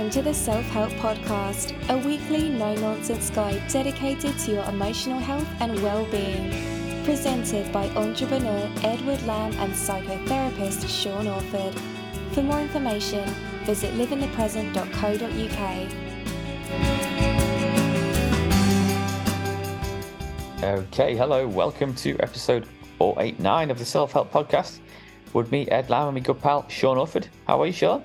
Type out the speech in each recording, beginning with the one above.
Welcome to the Self Help Podcast, a weekly no nonsense guide dedicated to your emotional health and well being. Presented by entrepreneur Edward Lamb and psychotherapist Sean Orford. For more information, visit liveinthepresent.co.uk. Okay, hello, welcome to episode 489 of the Self Help Podcast. With me, Ed Lamb, and my good pal Sean Orford. How are you, Sean?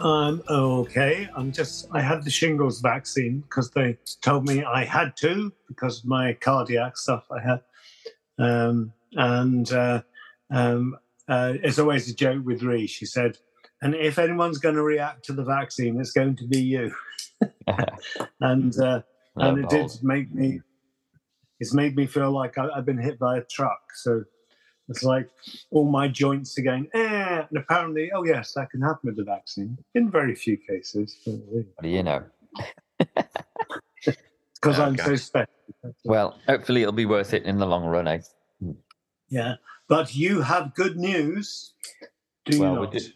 I'm okay. I'm just, I had the shingles vaccine because they told me I had to because of my cardiac stuff I had. Um, and uh, um, uh, it's always a joke with Ree. She said, and if anyone's going to react to the vaccine, it's going to be you. and uh, and it did make me, it's made me feel like I, I've been hit by a truck. So it's like all my joints are going, eh. And apparently, oh, yes, that can happen with the vaccine in very few cases. What do you know? Because oh, I'm so special. Well, hopefully it'll be worth it in the long run, eh? Yeah. But you have good news, do well, you not? We're, do-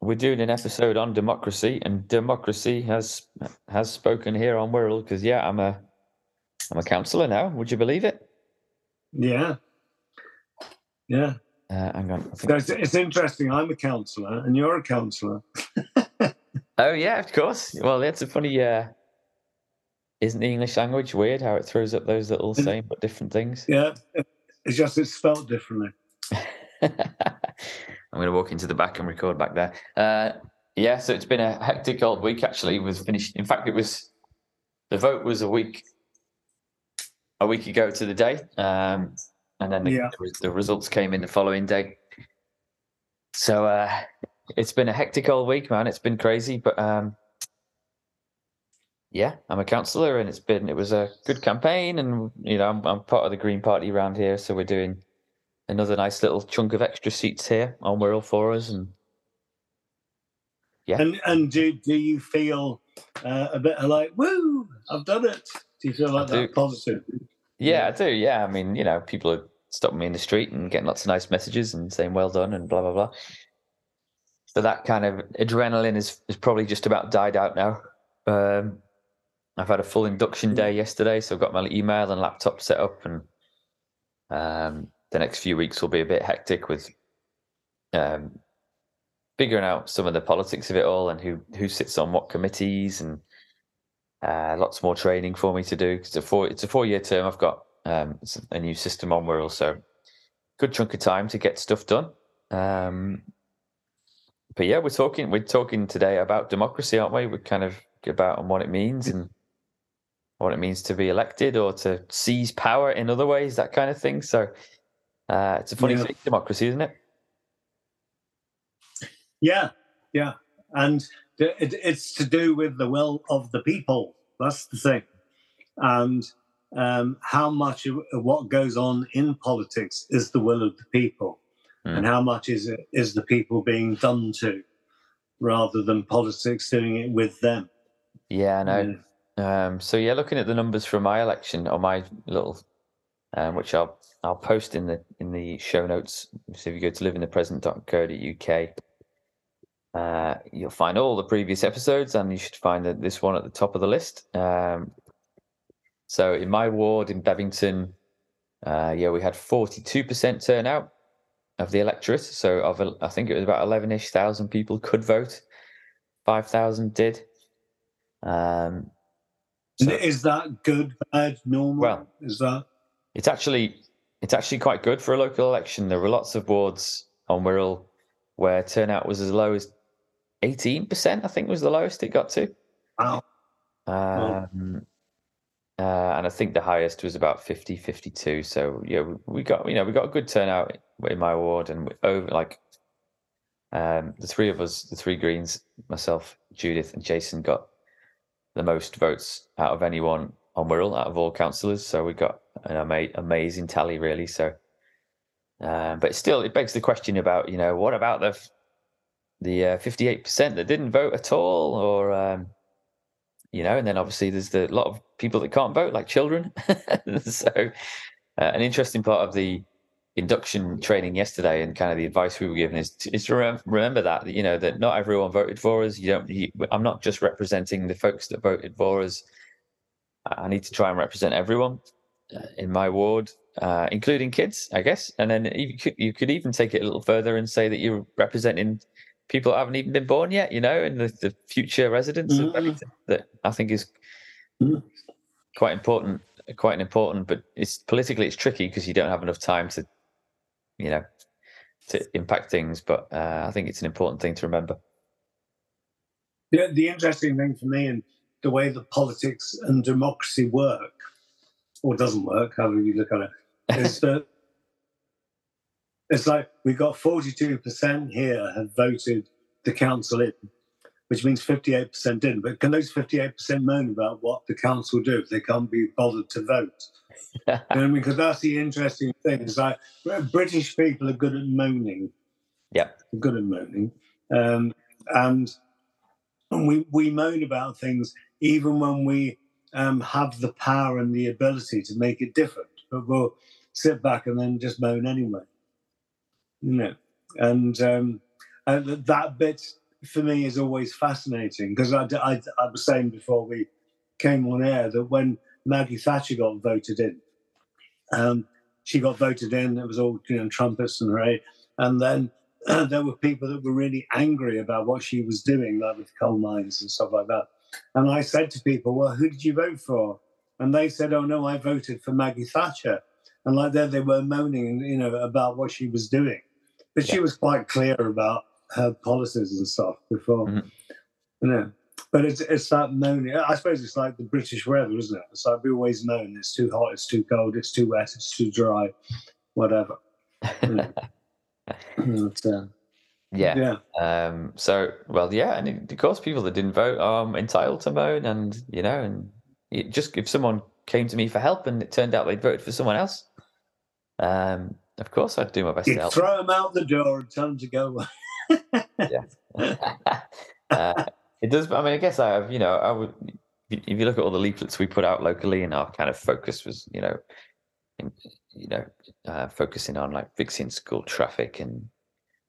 we're doing an episode on democracy, and democracy has has spoken here on Wirral because, yeah, I'm a I'm a councillor now. Would you believe it? Yeah. Yeah. Uh, hang on. it's, it's, interesting. I'm a counsellor and you're a counsellor. oh, yeah, of course. Well, it's a funny. Uh, isn't the English language weird how it throws up those little same but different things? Yeah. It's just it's spelled differently. I'm going to walk into the back and record back there. Uh, yeah, so it's been a hectic old week actually. Was finished. In fact, it was the vote was a week a week ago to the day. Um, and then the, yeah. the, results came in the following day. So uh, it's been a hectic old week, man. It's been crazy, but um, yeah, I'm a councillor, and it's been it was a good campaign, and you know I'm, I'm part of the Green Party around here, so we're doing another nice little chunk of extra seats here on Wirral for us, and yeah. And and do do you feel uh, a bit like woo? I've done it. Do you feel like I that do. positive? Yeah, I do. Yeah, I mean, you know, people are stopping me in the street and getting lots of nice messages and saying well done and blah blah blah. So that kind of adrenaline is is probably just about died out now. Um, I've had a full induction day yesterday, so I've got my email and laptop set up, and um, the next few weeks will be a bit hectic with um, figuring out some of the politics of it all and who who sits on what committees and uh, lots more training for me to do. It's a four it's a four year term. I've got um, a new system on Wirral, so good chunk of time to get stuff done. Um, but yeah, we're talking we're talking today about democracy, aren't we? We're kind of about on what it means and what it means to be elected or to seize power in other ways, that kind of thing. So uh, it's a funny yeah. thing, democracy, isn't it? Yeah, yeah, and it, it's to do with the will of the people. That's the thing, and um, how much of what goes on in politics is the will of the people, mm. and how much is it is the people being done to, rather than politics doing it with them. Yeah, I know. Um, so yeah, looking at the numbers from my election or my little, um, which I'll I'll post in the in the show notes. So if you go to liveinthepresent.co.uk, uh, you'll find all the previous episodes, and you should find this one at the top of the list. Um, so in my ward in Bebington, uh, yeah, we had 42% turnout of the electorate. So of I think it was about 11ish thousand people could vote. 5,000 did. Um, so, is that good, bad, normal? Well, is that? It's actually it's actually quite good for a local election. There were lots of wards on Wirral where turnout was as low as 18%, I think was the lowest it got to. Wow. Um, uh, and I think the highest was about 50, 52. So yeah, we, we, got you know we got a good turnout in my ward, and over like um, the three of us, the three Greens, myself, Judith, and Jason got the most votes out of anyone on Wirral out of all councillors. So we got an ama- amazing tally, really. So, uh, but still, it begs the question about you know what about the the uh, fifty eight percent that didn't vote at all, or um, you know, and then obviously there's the lot of people that can't vote, like children. so, uh, an interesting part of the induction training yesterday, and kind of the advice we were given is to, is to remember, remember that you know that not everyone voted for us. You don't. You, I'm not just representing the folks that voted for us. I need to try and represent everyone uh, in my ward, uh, including kids, I guess. And then you could, you could even take it a little further and say that you're representing people that haven't even been born yet, you know, and the, the future residents Mhm. of Bebington. That I think is Mhm. quite important, quite an important. But it's politically it's tricky because you don't have enough time to, you know, to impact things. But uh, I think it's an important thing to remember. The, the interesting thing for me and the way that politics and democracy work, or doesn't work, however you look at it, is that it's like we've got 42% here have voted the council in, which means 58% didn't. But can those 58% moan about what the council do if they can't be bothered to vote? You know I mean? Because that's the interesting thing. It's like British people are good at moaning. Yeah. Good at moaning. Um, and and we, we moan about things even when we um, have the power and the ability to make it different. But we'll sit back and then just moan anyway. Know, and um, and that bit for me is always fascinating because I, I, I was saying before we came on air that when Maggie Thatcher got voted in, um, she got voted in. It was all you know trumpets and hooray, and then there were people that were really angry about what she was doing, like with coal mines and stuff like that. And I said to people, "Well, who did you vote for?" And they said, "Oh no, I voted for Maggie Thatcher." And like there, they were moaning, you know, about what she was doing, but she was quite clear about her policies and stuff before, Mhm. you know. But it's it's that moaning. I suppose it's like the British weather, isn't it? It's like we always moan. It's too hot. It's too cold. It's too wet. It's too dry. Whatever. But, uh, yeah. yeah. Um, so, well, yeah, and of course, people that didn't vote are entitled to moan, and you know, and it, just if someone came to me for help and it turned out they'd voted for someone else, um, of course, I'd do my best to You help. throw them out the door and tell them to go away. uh, it does. I mean, I guess I have. You know, I would. If if you look at all the leaflets we put out locally, and our kind of focus was, you know, in, you know, uh, focusing on like fixing school traffic and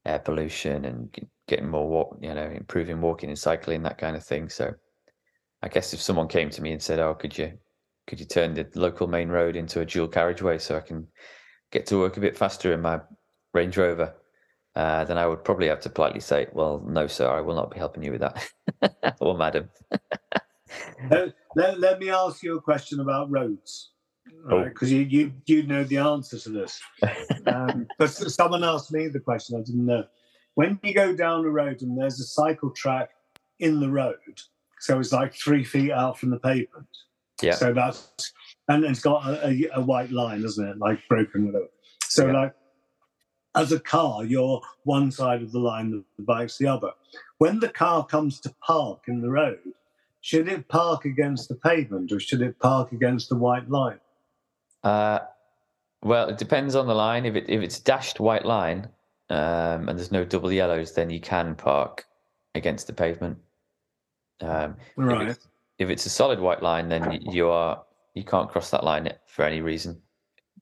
air pollution and getting more walk, you know, improving walking and cycling, that kind of thing. So, I guess if someone came to me and said, "Oh, could you, could you turn the local main road into a dual carriageway so I can get to work a bit faster in my Range Rover?" uh, then I would probably have to politely say, "Well, no, sir, I will not be helping you with that," or "Madam." let, let, let me ask you a question about roads, Oh. because you, you you know the answer to this. Um, but someone asked me the question I didn't know. When you go down a road and there's a cycle track in the road, so it's like three feet out from the pavement. Yeah. So that's and it's got a, a, a white line, doesn't it? Like broken whatever. So Yeah. like as a car, you're one side of the line, the bike's the other. When the car comes to park in the road, should it park against the pavement or should it park against the white line? Uh, well, it depends on the line. If it if it's a dashed white line um, and there's no double yellows, then you can park against the pavement. Um, if Right. it's- If it's a solid white line, then you are you can't cross that line for any reason,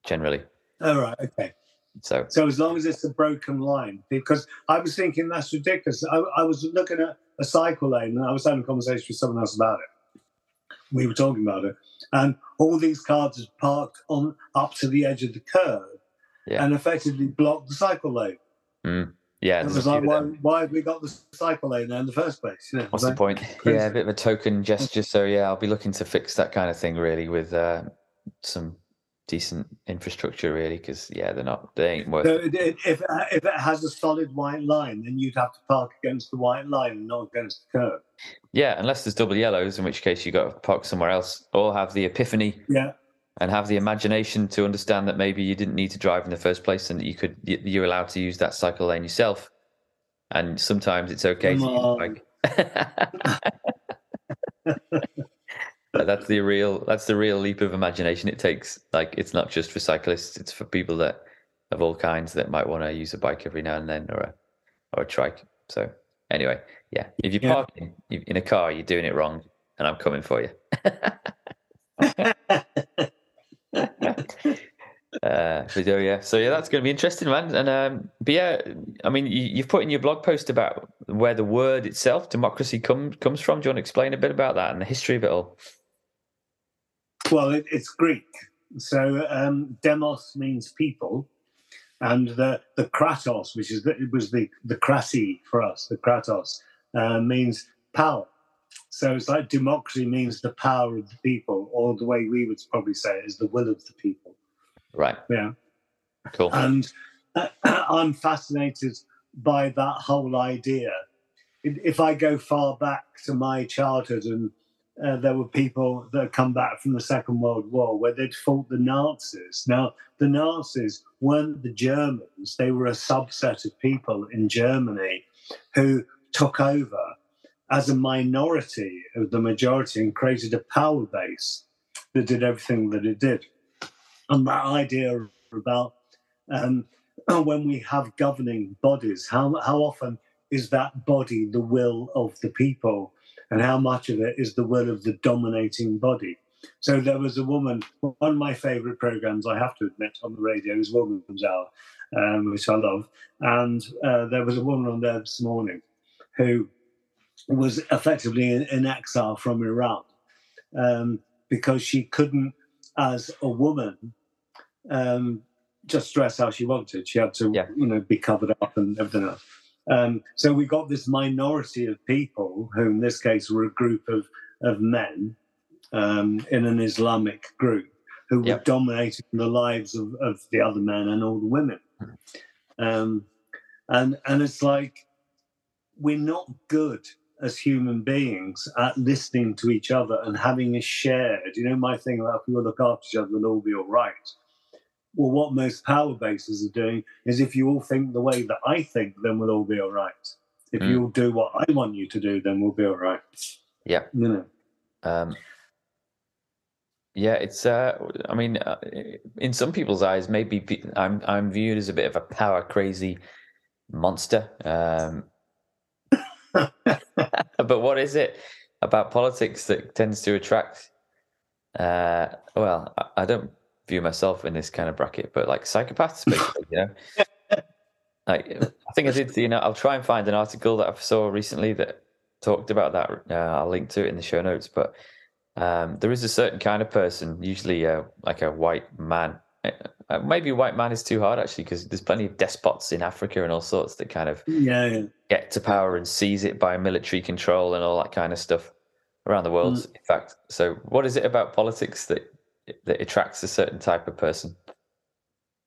generally. All right. Okay. So So as long as it's a broken line, because I was thinking that's ridiculous. I, I was looking at a cycle lane and I was having a conversation with someone else about it. We were talking about it, and all these cars are parked on up to the edge of the curb, Yeah. and effectively block the cycle lane. Hmm. Yeah, It was like, why, why have we got the cycle lane there in the first place? You know, What's the point? crazy. Yeah, a bit of a token gesture. So yeah, I'll be looking to fix that kind of thing really with uh, some decent infrastructure really because yeah, they're not they ain't worth So it. it, if, it, if it has a solid white line, then you'd have to park against the white line and not against the curb. Yeah, unless there's double yellows, in which case you got to park somewhere else, or have the epiphany Yeah. And have the imagination to understand that maybe you didn't need to drive in the first place and that you could you're allowed to use that cycle lane yourself. And sometimes it's okay to Come use a bike. That's the real that's the real leap of imagination it takes. Like it's not just for cyclists; it's for people that of all kinds that might want to use a bike every now and then or a or a trike. So anyway, yeah, if you're Yeah. parking in a car, you're doing it wrong, and I'm coming for you. Uh, video, yeah. So yeah, that's going to be interesting, man. And um, but yeah, I mean, you, you've put in your blog post about where the word itself, democracy, comes comes from. Do you want to explain a bit about that and the history of it all? Well, it, it's Greek. So um, demos means people, and the the kratos, which is the, it was the the krasi for us, the kratos uh, means power. So it's like democracy means the power of the people, or the way we would probably say it is the will of the people. Right. Yeah. Cool. And uh, I'm fascinated by that whole idea. If I go far back to my childhood, and uh, there were people that had come back from the Second World War where they'd fought the Nazis. Now, the Nazis weren't the Germans, they were a subset of people in Germany who took over as a minority of the majority and created a power base that did everything that it did. And that idea about um, when we have governing bodies, how, how often is that body the will of the people, and how much of it is the will of the dominating body? So there was a woman, one of my favorite programs, I have to admit, on the radio is Woman's Hour, um, which I love. And uh, there was a woman on there this morning who was effectively in, in exile from Iran um, because she couldn't, as a woman, um, just dress how she wanted. She had to, Yeah. you know, be covered up and everything else. Um, so we got this minority of people, who in this case were a group of of men um, in an Islamic group, who were dominating the lives of, of the other men and all the women. Um, and and it's like we're not good as human beings at listening to each other and having a shared. You know, my thing about if we all look after each other, we'll all be all right. Well, what most power bases are doing is if you all think the way that I think, then we'll all be all right. If Mm. you all do what I want you to do, then we'll be all right. Yeah. You know. Um, yeah, it's. Uh, I mean, uh, in some people's eyes, maybe I'm I'm viewed as a bit of a power crazy monster. Um, but what is it about politics that tends to attract? Uh, well, I, I don't view myself in this kind of bracket, but like psychopaths, basically, you know. Like, I think I did. You know, I'll try and find an article that I saw recently that talked about that. Uh, I'll link to it in the show notes. But um, there is a certain kind of person, usually uh, like a white man. Uh, maybe white man is too hard actually, because there's plenty of despots in Africa and all sorts that kind of Yeah, yeah. get to power and seize it by military control and all that kind of stuff around the world. In fact, so what is it about politics that that attracts a certain type of person?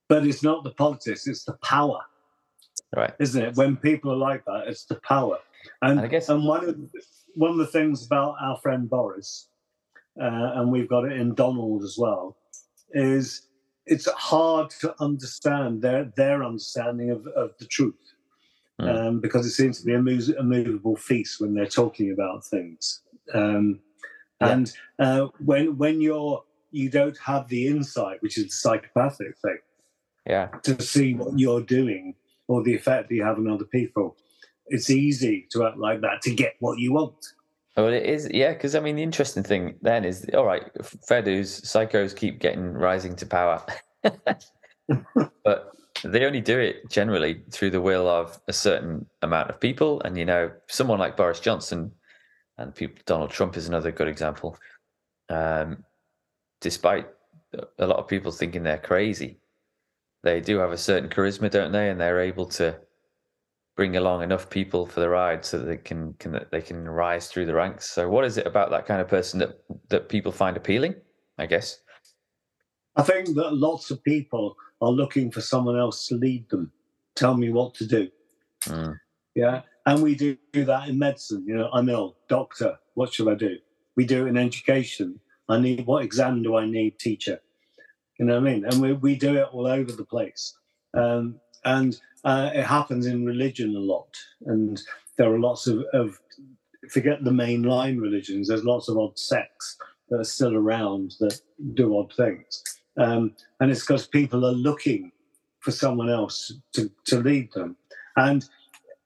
But it's not the politics; it's the power. Right. isn't it? When people are like that, it's the power. And, And I guess- and one of one of the things about our friend Boris, uh, and we've got it in Donald as well, is it's hard to understand their their understanding of, of the truth, Mm. um, because it seems to be a, move, a movable feast when they're talking about things. Um, Yeah. And uh, when when you're you don't have the insight, which is the psychopathic thing Yeah. to see what you're doing or the effect that you have on other people. It's easy to act like that to get what you want. Well, it is, yeah, because I mean, the interesting thing then is, all right, fair dues, psychos keep getting rising to power, but they only do it generally through the will of a certain amount of people. And you know, someone like Boris Johnson and people, Donald Trump is another good example. Um, despite a lot of people thinking they're crazy, they do have a certain charisma, don't they? And they're able to bring along enough people for the ride so that they can, can they can rise through the ranks. So, what is it about that kind of person that that people find appealing? I guess. I think that lots of people are looking for someone else to lead them, tell me what to do. Mm, Yeah. And we do, do that in medicine. You know, I'm ill, doctor, what should I do? We do it in education. I need what exam do I need, teacher? You know what I mean? And we, we do it all over the place. Um, and uh, it happens in religion a lot. And there are lots of, of, forget the mainline religions, there's lots of odd sects that are still around that do odd things. Um, and it's because people are looking for someone else to, to lead them. And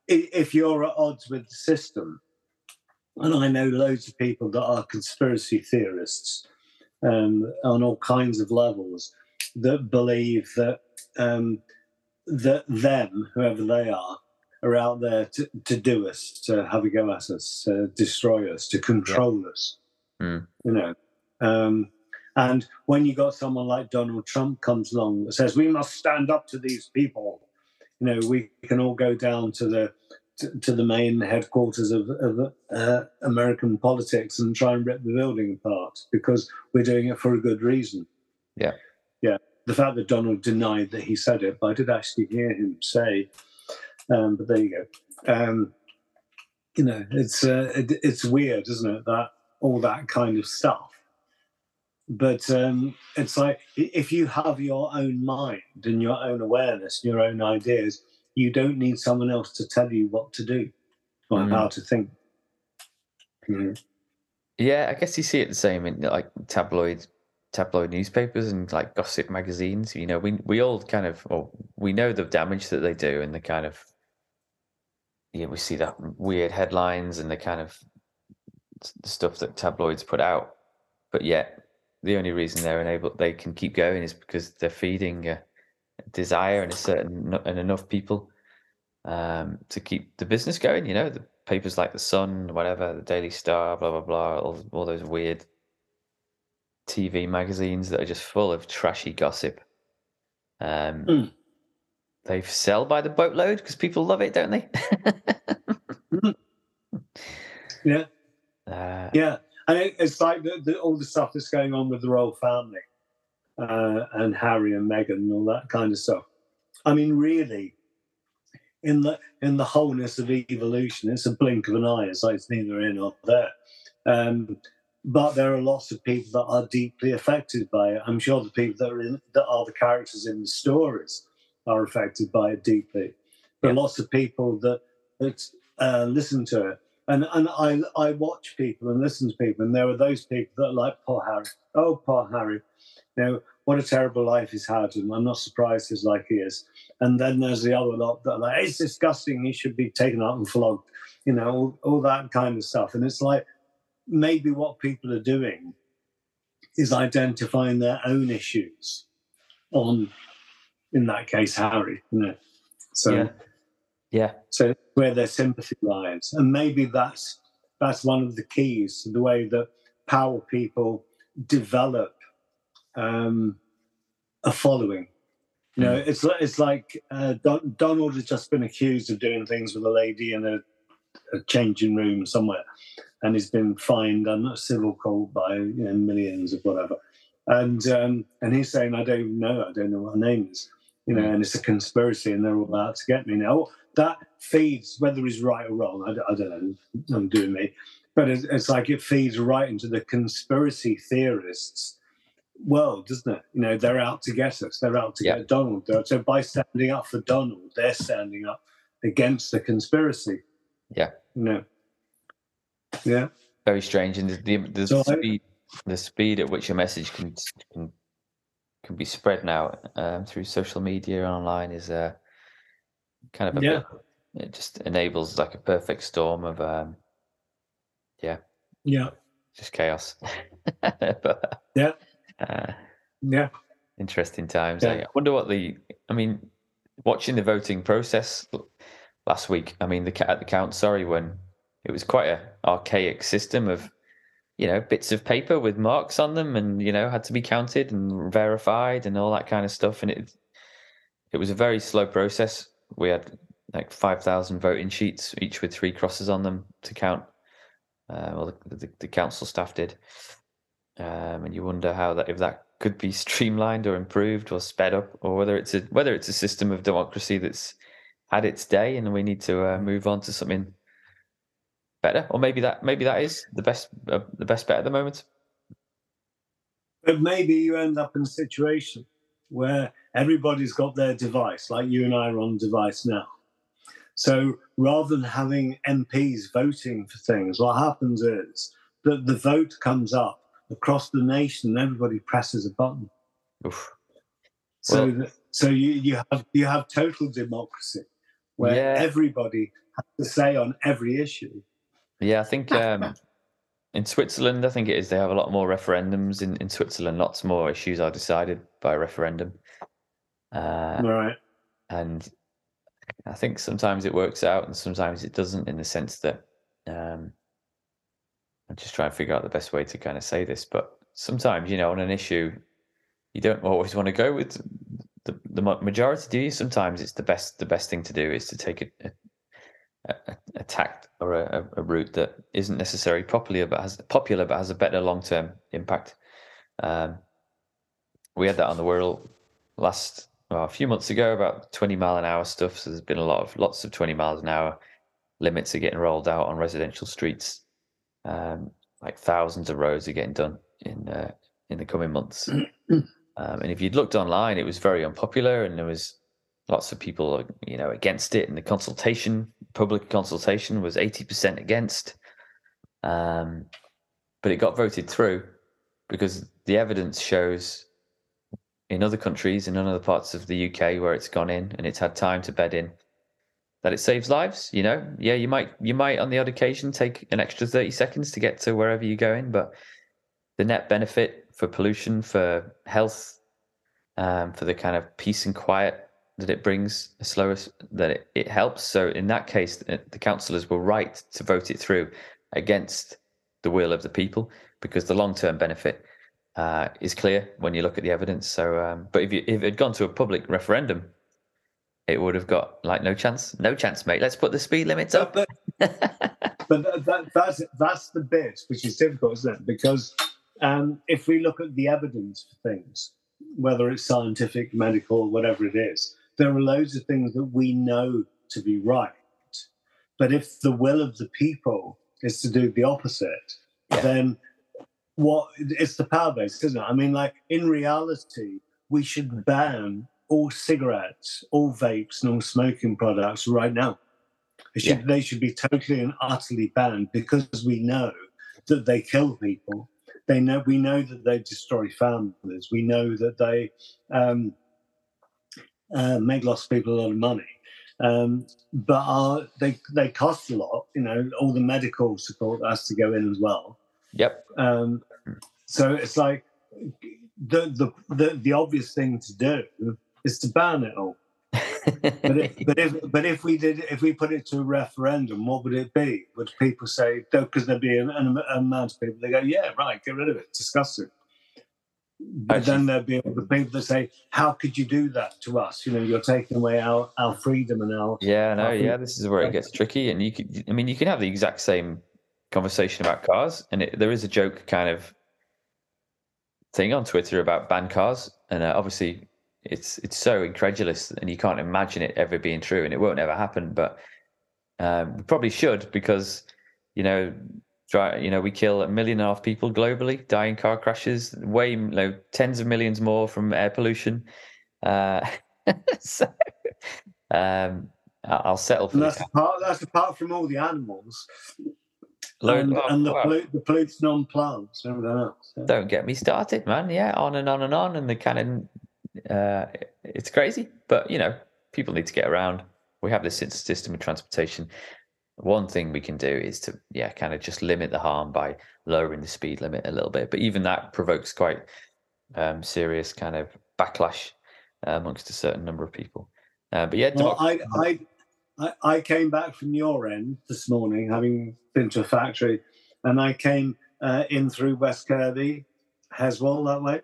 if you're at odds with the system, and I know loads of people that are conspiracy theorists um, on all kinds of levels, that believe that um, that them, whoever they are, are out there to, to do us, to have a go at us, to destroy us, to control us. Mm. You know, um, and when you got someone like Donald Trump comes along that says we must stand up to these people, you know, we can all go down to the to, to the main headquarters of, of uh, American politics and try and rip the building apart because we're doing it for a good reason. Yeah, yeah. The fact that Donald denied that he said it, but I did actually hear him say. Um, but there you go. Um, you know, it's uh, it, it's weird, isn't it? That all that kind of stuff but um, it's like if you have your own mind and your own awareness, and your own ideas, you don't need someone else to tell you what to do or mm. how to think. Mm. Yeah, I guess you see it the same in like tabloid tabloid newspapers and like gossip magazines. You know, we we all kind of well, we know the damage that they do and the kind of yeah, we see that weird headlines and the kind of stuff that tabloids put out. But yet the only reason they're enabled they can keep going is because they're feeding a desire and a certain and enough people um, to keep the business going. You know, the papers like the Sun, whatever, the Daily Star, blah blah blah, all, all those weird TV magazines that are just full of trashy gossip. Um, mm. They sell by the boatload because people love it, don't they? mm. Yeah. Uh, yeah and it, it's like the, the, all the stuff that's going on with the royal family uh, and Harry and Meghan and all that kind of stuff. I mean, really, in the in the wholeness of evolution, it's a blink of an eye. It's like it's neither in nor there. Um, but there are lots of people that are deeply affected by it. I'm sure the people that are in that are the characters in the stories are affected by it deeply. There are lots of people that that uh, listen to it and and I I watch people and listen to people, and there are those people that are like poor Harry. Oh, poor Harry. You know what a terrible life he's had, and I'm not surprised he's like he is. And then there's the other lot that are like it's disgusting. He should be taken out and flogged. You know all, all that kind of stuff. And it's like maybe what people are doing is identifying their own issues on, in that case, Harry. You know? So. Yeah yeah. So where their sympathy lies, and maybe that's that's one of the keys to the way that power people develop um, a following. You know, mm. it's it's like uh, Don, Donald has just been accused of doing things with a lady in a, a changing room somewhere, and he's been fined on a civil court by you know, millions of whatever. And um, and he's saying, I don't know, I don't know what her name is, you know, mm. and it's a conspiracy, and they're all out to get me now that feeds whether he's right or wrong. I, I don't know. I'm doing me, but it's, it's, like it feeds right into the conspiracy theorists world, doesn't it? You know, they're out to get us. They're out to yeah. get Donald. So by standing up for Donald, they're standing up against the conspiracy. Yeah. No. Yeah. Very strange, and the the, the so speed I, the speed at which a message can can, can be spread now um, through social media online is uh, kind of a yeah. bit, it just enables like a perfect storm of um yeah yeah just chaos but, yeah uh, yeah interesting times yeah. I wonder what the I mean watching the voting process last week I mean the at the count sorry when it was quite a archaic system of you know bits of paper with marks on them and you know had to be counted and verified and all that kind of stuff and it it was a very slow process we had like 5,000 voting sheets, each with three crosses on them to count. Uh, well, the, the, the, council staff did. Um, and you wonder how that if that could be streamlined or improved or sped up, or whether it's a whether it's a system of democracy that's had its day and we need to uh, move on to something better, or maybe that maybe that is the best uh, the best bet at the moment. But maybe you end up in a situation where everybody's got their device, like you and I are on device now. So rather than having MPs voting for things, what happens is that the vote comes up across the nation and everybody presses a button. Oof. So, well, so you, you have you have total democracy where yeah. everybody has to say on every issue. Yeah, I think um, in Switzerland, I think it is. They have a lot more referendums in, in Switzerland. Lots more issues are decided by referendum. Uh, right. And I think sometimes it works out and sometimes it doesn't in the sense that um, I'm just trying to figure out the best way to kind of say this. But sometimes, you know, on an issue, you don't always want to go with the, the majority, do? Sometimes it's the best the best thing to do is to take a, a, a, a tact or a, a, route that isn't necessarily popular but has popular but has a better long term impact. Um, we had that on the Wirral last well, a few months ago about 20 mile an hour stuff. So there's been a lot of lots of 20 miles an hour limits are getting rolled out on residential streets. Um, like thousands of roads are getting done in uh, in the coming months. um, and if you'd looked online, it was very unpopular, and there was lots of people, you know, against it. And the consultation, public consultation, was eighty percent against. Um, but it got voted through because the evidence shows in other countries, in other parts of the UK where it's gone in and it's had time to bed in, that it saves lives. You know, yeah, you might you might on the odd occasion take an extra thirty seconds to get to wherever you're going, but the net benefit for pollution, for health, um, for the kind of peace and quiet that it brings, slower that it, it helps. So in that case, the councillors were right to vote it through against the will of the people because the long term benefit uh, is clear when you look at the evidence. So, um, but if you if it had gone to a public referendum, it would have got like no chance, no chance, mate. Let's put the speed limits up. But, that, that's that's the bit which is difficult, isn't it? Because um, if we look at the evidence for things, whether it's scientific, medical, whatever it is, there are loads of things that we know to be right. But if the will of the people is to do the opposite, yeah. then what it's the power base, isn't it? I mean, like in reality, we should ban all cigarettes, all vapes, and all smoking products right now. They should, yeah. they should be totally and utterly banned because we know that they kill people. They know we know that they destroy families. We know that they um, uh, make lots of people a lot of money. Um, but are, they they cost a lot. You know, all the medical support has to go in as well. Yep. Um, so it's like the, the the the obvious thing to do is to ban it all. But, if, but if but if we did if we put it to a referendum, what would it be? Would people say because there'd be an, an, amount of people they go, yeah, right, get rid of it, discuss it. But Actually, then there'd be the people that say, "How could you do that to us? You know, you're taking away our, our freedom and our." Yeah, no, yeah, this is where it gets tricky, and you could, I mean, you can have the exact same conversation about cars, and it, there is a joke kind of thing on Twitter about ban cars, and uh, obviously it's it's so incredulous, and you can't imagine it ever being true, and it won't ever happen. But um, we probably should because you know, try you know, we kill a million and a half people globally, die in car crashes, way you know, tens of millions more from air pollution. Uh, so um, I'll settle for and that's apart, that's apart from all the animals and, and the, well, the pollution on plants and everything else. Yeah. Don't get me started, man. Yeah, on and on and on, and the kind of uh, it's crazy. But you know, people need to get around. We have this system of transportation. One thing we can do is to yeah, kind of just limit the harm by lowering the speed limit a little bit. But even that provokes quite um, serious kind of backlash uh, amongst a certain number of people. Uh, but yeah, well, I, I I, I came back from your end this morning, having been to a factory, and I came uh, in through West Kirby, Heswall that way.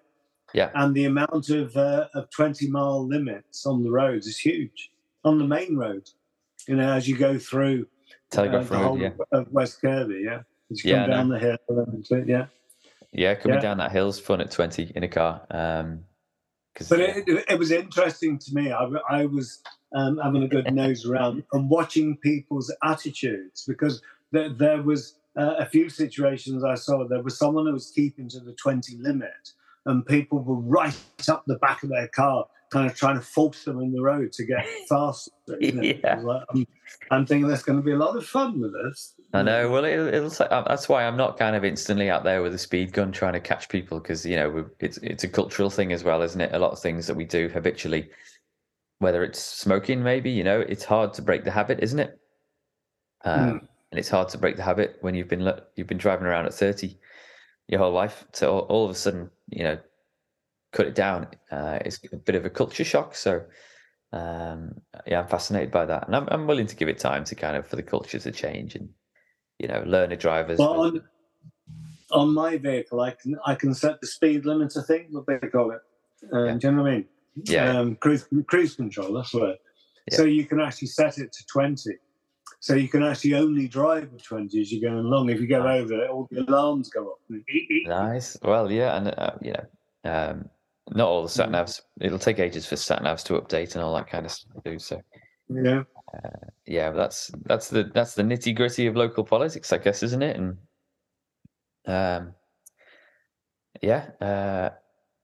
Yeah. And the amount of uh, of 20 mile limits on the roads is huge on the main road. You know, as you go through Telegraph uh, Road, yeah. of West Kirby, yeah. As you yeah, come down the hill, yeah. Yeah, coming yeah. down that hill's fun at 20 in a car. Um, but it, it, was interesting to me. I, I was um, having a good nose around and watching people's attitudes because there, there was uh, a few situations I saw. There was someone who was keeping to the 20 limit, and people were right up the back of their car, kind of trying to force them in the road to get faster. You know? yeah. Like, I'm, I'm, thinking there's going to be a lot of fun with this. I know. Well, it, will that's why I'm not kind of instantly out there with a speed gun trying to catch people because you know it's it's a cultural thing as well, isn't it? A lot of things that we do habitually whether it's smoking, maybe, you know, it's hard to break the habit, isn't it? Um, mm. and it's hard to break the habit when you've been you've been driving around at 30 your whole life. So all, all of a sudden, you know, cut it down. Uh, it's a bit of a culture shock. So um, yeah, I'm fascinated by that, and I'm, I'm willing to give it time to kind of for the culture to change and you know learn a driver's. Well, on, on my vehicle, I can I can set the speed limit. I think what they call it. Um, yeah. Do you know what I mean? Yeah. Um, cruise cruise control. That's what. Yeah. So you can actually set it to twenty. So you can actually only drive at 20 as you're going along. If you go over it, all the alarms go off. nice. Well, yeah, and uh, you know, um, not all the sat navs. It'll take ages for sat navs to update and all that kind of stuff too. So yeah, uh, yeah, that's that's the that's the nitty gritty of local politics, I guess, isn't it? And um, yeah, uh,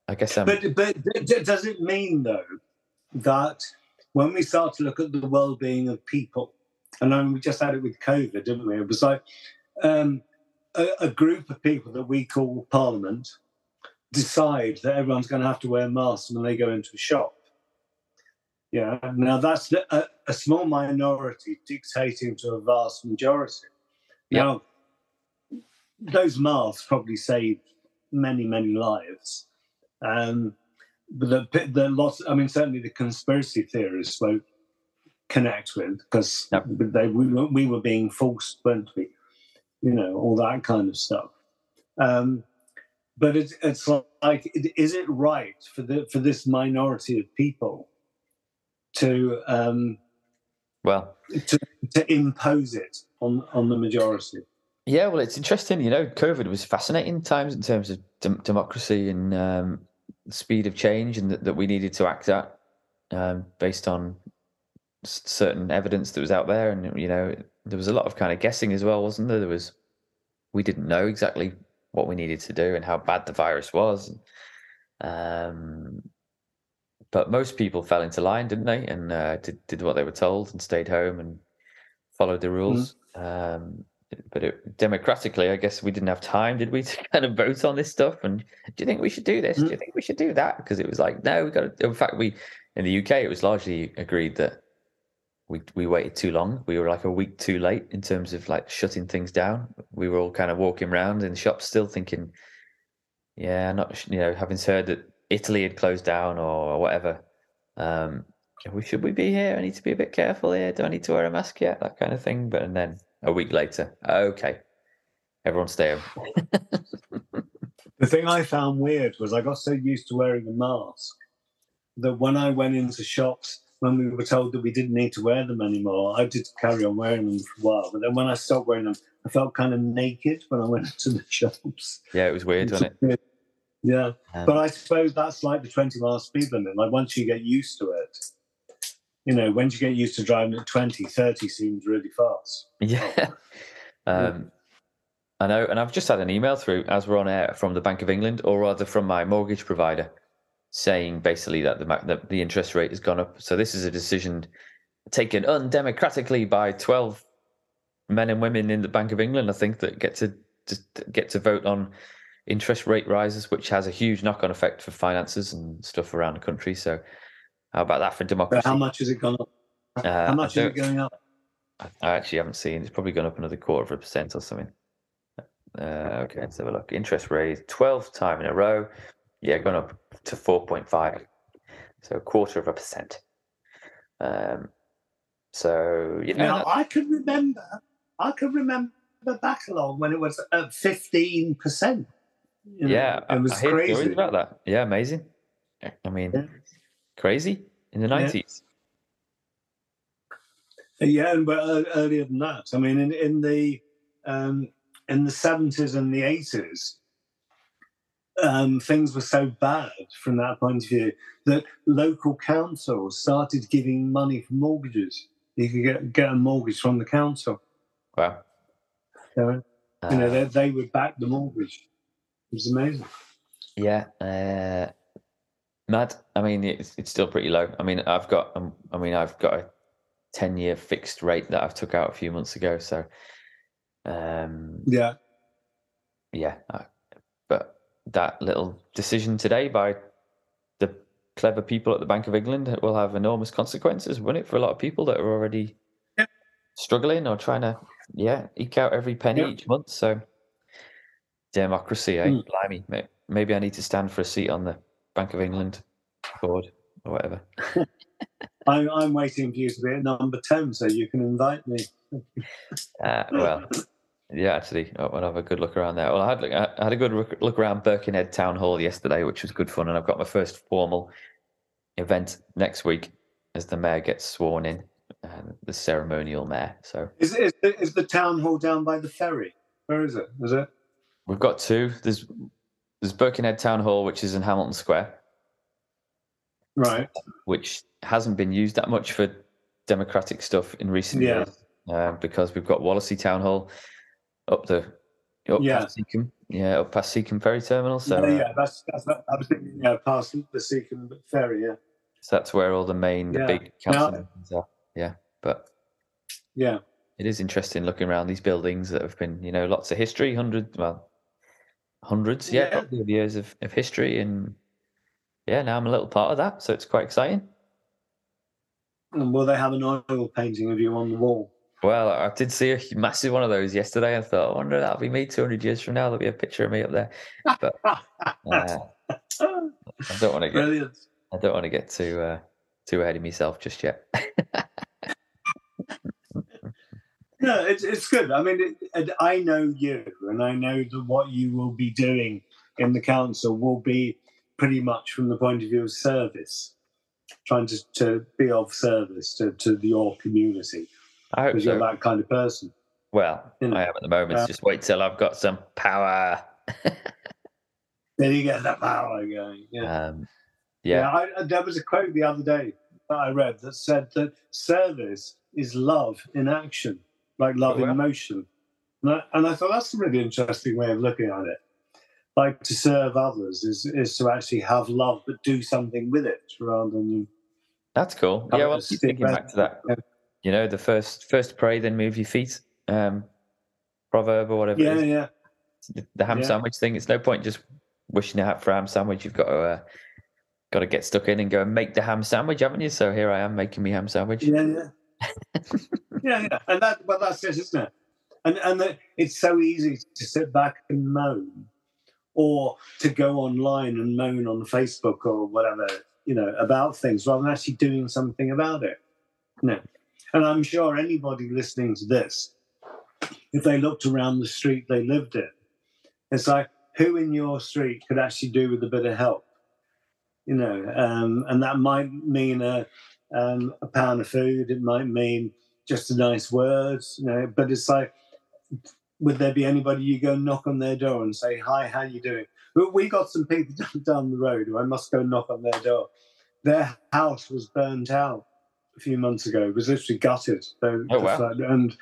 I guess. I'm... But but does it mean though that when we start to look at the well-being of people, and I mean, we just had it with COVID, didn't we? It was like um, a, a group of people that we call Parliament decide that everyone's going to have to wear masks when they go into a shop. Yeah, now that's a, a small minority dictating to a vast majority. Yep. Now, those masks probably saved many, many lives. Um, but the, the lots, I mean, certainly the conspiracy theorists won't connect with because yep. they, we, were, we were being forced, weren't we? You know, all that kind of stuff. Um, but it's it's like is it right for the for this minority of people to um well to, to impose it on on the majority yeah well it's interesting you know covid was fascinating times in terms of de- democracy and um speed of change and that, that we needed to act at um based on certain evidence that was out there and you know there was a lot of kind of guessing as well wasn't there there was we didn't know exactly what we needed to do and how bad the virus was. Um, but most people fell into line, didn't they? And uh, did did what they were told and stayed home and followed the rules. Mm. Um, but it, democratically, I guess we didn't have time, did we, to kind of vote on this stuff? And do you think we should do this? Mm. Do you think we should do that? Because it was like, no, we got to. In fact, we in the UK, it was largely agreed that we we waited too long. We were like a week too late in terms of like shutting things down. We were all kind of walking around in the shops still thinking, yeah, not you know, having heard that Italy had closed down or whatever. Um, should we be here? I need to be a bit careful here. Do I need to wear a mask yet? That kind of thing. But and then a week later, okay, everyone stay home. the thing I found weird was I got so used to wearing a mask that when I went into shops when we were told that we didn't need to wear them anymore, I did carry on wearing them for a while. But then when I stopped wearing them, I felt kind of naked when I went to the shops. Yeah, it was weird, wasn't it? Yeah, um, but I suppose that's like the 20 mile speed limit. Like once you get used to it, you know, once you get used to driving at 20, 30 seems really fast. Yeah. Um, I know, and I've just had an email through as we're on air from the Bank of England, or rather from my mortgage provider, saying basically that the, the, the interest rate has gone up. So this is a decision taken undemocratically by twelve men and women in the Bank of England. I think that get to, to get to vote on interest rate rises, which has a huge knock-on effect for finances and stuff around the country. So how about that for democracy? But how much has it gone up? Uh, how much is it going up? I actually haven't seen. It's probably gone up another quarter of a percent or something. Uh, okay, let's have a look. Interest rate, 12th time in a row yeah, gone up to 4.5, so a quarter of a percent. Um, so you know, now, I can remember, I can remember back along when it was at 15 percent. Yeah, it was I, I crazy about that. Yeah, amazing. I mean, yeah. crazy in the 90s. Yeah, yeah and but uh, earlier than that. I mean, in in the um, in the 70s and the 80s, um, things were so bad from that point of view that local councils started giving money for mortgages. You could get, get a mortgage from the council. Wow. So, uh, you know, they, they would back the mortgage. It was amazing. Yeah. Uh, mad. I mean, it's, it's still pretty low. I mean, I've got, um, I mean, I've got a 10 year fixed rate that I've took out a few months ago. So, um, yeah. Yeah. but that little decision today by the clever people at the Bank of England will have enormous consequences, won't it, for a lot of people that are already struggling or trying to yeah, eke out every penny Yeah. each month. So democracy, eh? Mm. Blimey, maybe I need to stand for a seat on the Bank of England board or whatever. I'm, I'm waiting for you to be at number 10 so you can invite me. Uh, well, yeah, actually, I will have a good look around there. Well, I had I had a good look- around Birkenhead Town Hall yesterday, which was good fun, and I've got my first formal event next week as the mayor gets sworn in, uh, the ceremonial mayor. So Is, is, the- is the town hall down by the ferry? Where is it? Is it? we've got two. There's there's Birkenhead Town Hall, which is in Hamilton Square, Right. which hasn't been used that much for democratic stuff in recent Yeah. years, uh, because we've got Wallasey Town Hall up the up Yeah. past Seacombe, yeah, up past Seacombe Ferry Terminal. So yeah, uh, yeah, that's, that's I was thinking, yeah, past the Seacombe ferry, yeah. So that's where all the main, the Yeah. big council are. Yeah, but Yeah. it is interesting looking around these buildings that have been, you know, lots of history, hundreds, well, hundreds, yeah, Yeah. of years of, of history, and yeah, now I'm a little part of that, so it's quite exciting. And will they have an oil painting of you on the wall? Well, I did see a massive one of those yesterday. I thought, I wonder that'll be me 200 years from now. There'll be a picture of me up there. But uh, I don't want to get, Brilliant. I don't want to get too, uh, too ahead of myself just yet. No, it's, it's good. I mean, it, I know you, and I know that what you will be doing in the council will be pretty much from the point of view of service, trying to, to be of service to, to your community, I hope so. you're that kind of person. Well, You know, I am at the moment. uh, just wait till I've got some power. Then you get that power going. Yeah. Um, yeah, I, I- there was a quote the other day that I read that said that service is love in action, like love Oh, in motion. And I, and I thought that's a really interesting way of looking at it. Like to serve others is, is to actually have love, but do something with it rather than. that's cool. Yeah, well, as keep thinking back to that. You know, the first first pray, then move your feet. Um, proverb or whatever. Yeah, yeah. The- The ham Yeah. sandwich thing. It's no point just wishing out for a ham sandwich. You've got to uh, got to get stuck in and go and make the ham sandwich, haven't you? So here I am making me ham sandwich. Yeah, yeah. yeah, yeah. And that, well, that's it, isn't it? And and that it's so easy to sit back and moan, or to go online and moan on Facebook or whatever, you know, about things rather than actually doing something about it. No. And I'm sure anybody listening to this, if they looked around the street they lived in, it's like who in your street could actually do with a bit of help, you know, um, and that might mean a um, a pound of food. It might mean just a nice word, you know. But it's like, would there be anybody you go knock on their door and say, "Hi, how you doing?" We got some people down the road who I must go knock on their door. Their house was burnt out a few months ago. Was literally gutted. They- Oh, wow. And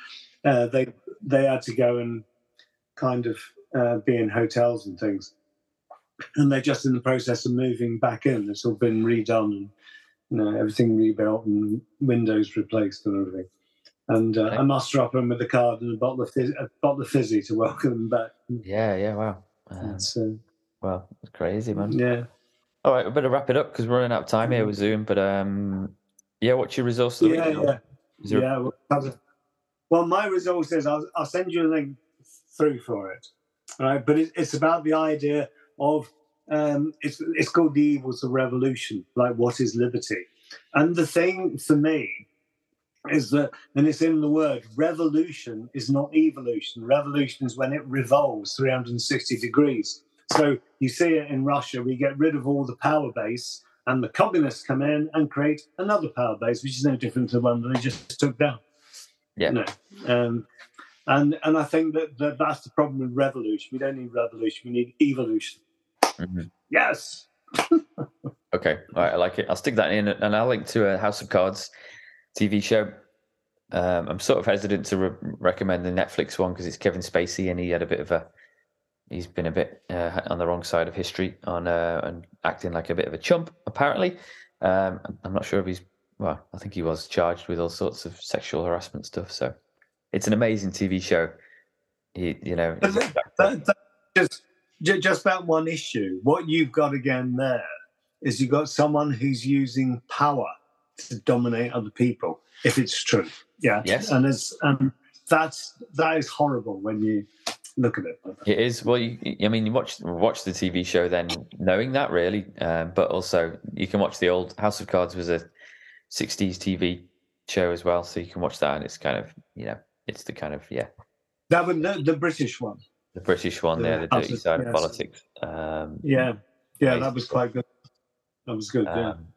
uh, they they had to go and kind of uh, be in hotels and things. And they're just in the process of moving back in. It's all been redone and you know, everything rebuilt and windows replaced and everything. And uh, Okay. I must drop them with a card and a bottle of fizz, a bottle of fizzy to welcome them back. Yeah, yeah, wow. Um, uh, well, it's crazy, man. yeah. All right, we better wrap it up because we're running out of time here with Zoom. But um, yeah, what's your resource of the Yeah, week? yeah. Is there a- Yeah. Well, my resource is I'll, I'll send you a link through for it. All right. But it, it's about the idea of um, it's, it's called the evils of revolution, like what is liberty? And the thing for me is that, and it's in the word, revolution is not evolution. Revolution is when it revolves 360 degrees. So you see it in Russia, we get rid of all the power base, and the communists come in and create another power base, which is no different to the one that they just took down. Yeah. No. Um, and and I think that, that that's the problem with revolution. We don't need revolution, we need evolution. Mhm. Yes. Okay, all right, I like it. I'll stick that in, and I'll link to a House of Cards TV show. Um, I'm sort of hesitant to re- recommend the Netflix one because it's Kevin Spacey, and he had a bit of a. He's been a bit uh, on the wrong side of history on uh, and acting like a bit of a chump. Apparently, um, I'm- not sure if he's. Well, I think he was charged with all sorts of sexual harassment stuff. So, it's an amazing TV show. He, you know, But he's a- that, that, that- just ju- just that one issue. What you've got again there is you've got someone who's using power to dominate other people. If it's true, yeah. Yes. And as um, that's that is horrible when you look at it. It is. Well, you, I mean, you watch watch the TV show then, knowing that really, um, but also you can watch the old House of Cards was a '60s TV show as well, so you can watch that, and it's kind of you know, it's the kind of yeah, That was the, the British one. the British one The there, the dirty of- side of politics. Um, Yeah, yeah, that was quite good. That was good. yeah. um,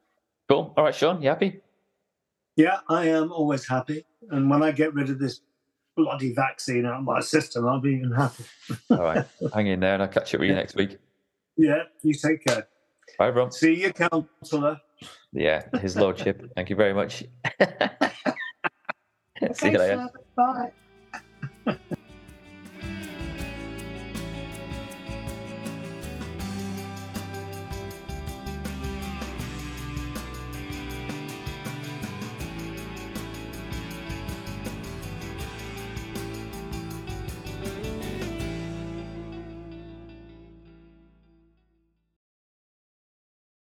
cool. All right, Sean, you happy? Yeah, I am always happy. And when I get rid of this bloody vaccine out of my system, I'll be even happy. All right, hang in there, and I'll catch up with you Yeah. next week. Yeah, you take care. Bye, everyone. See you, counsellor. Yeah, his lordship. Thank you very much. See you later. sir. Bye.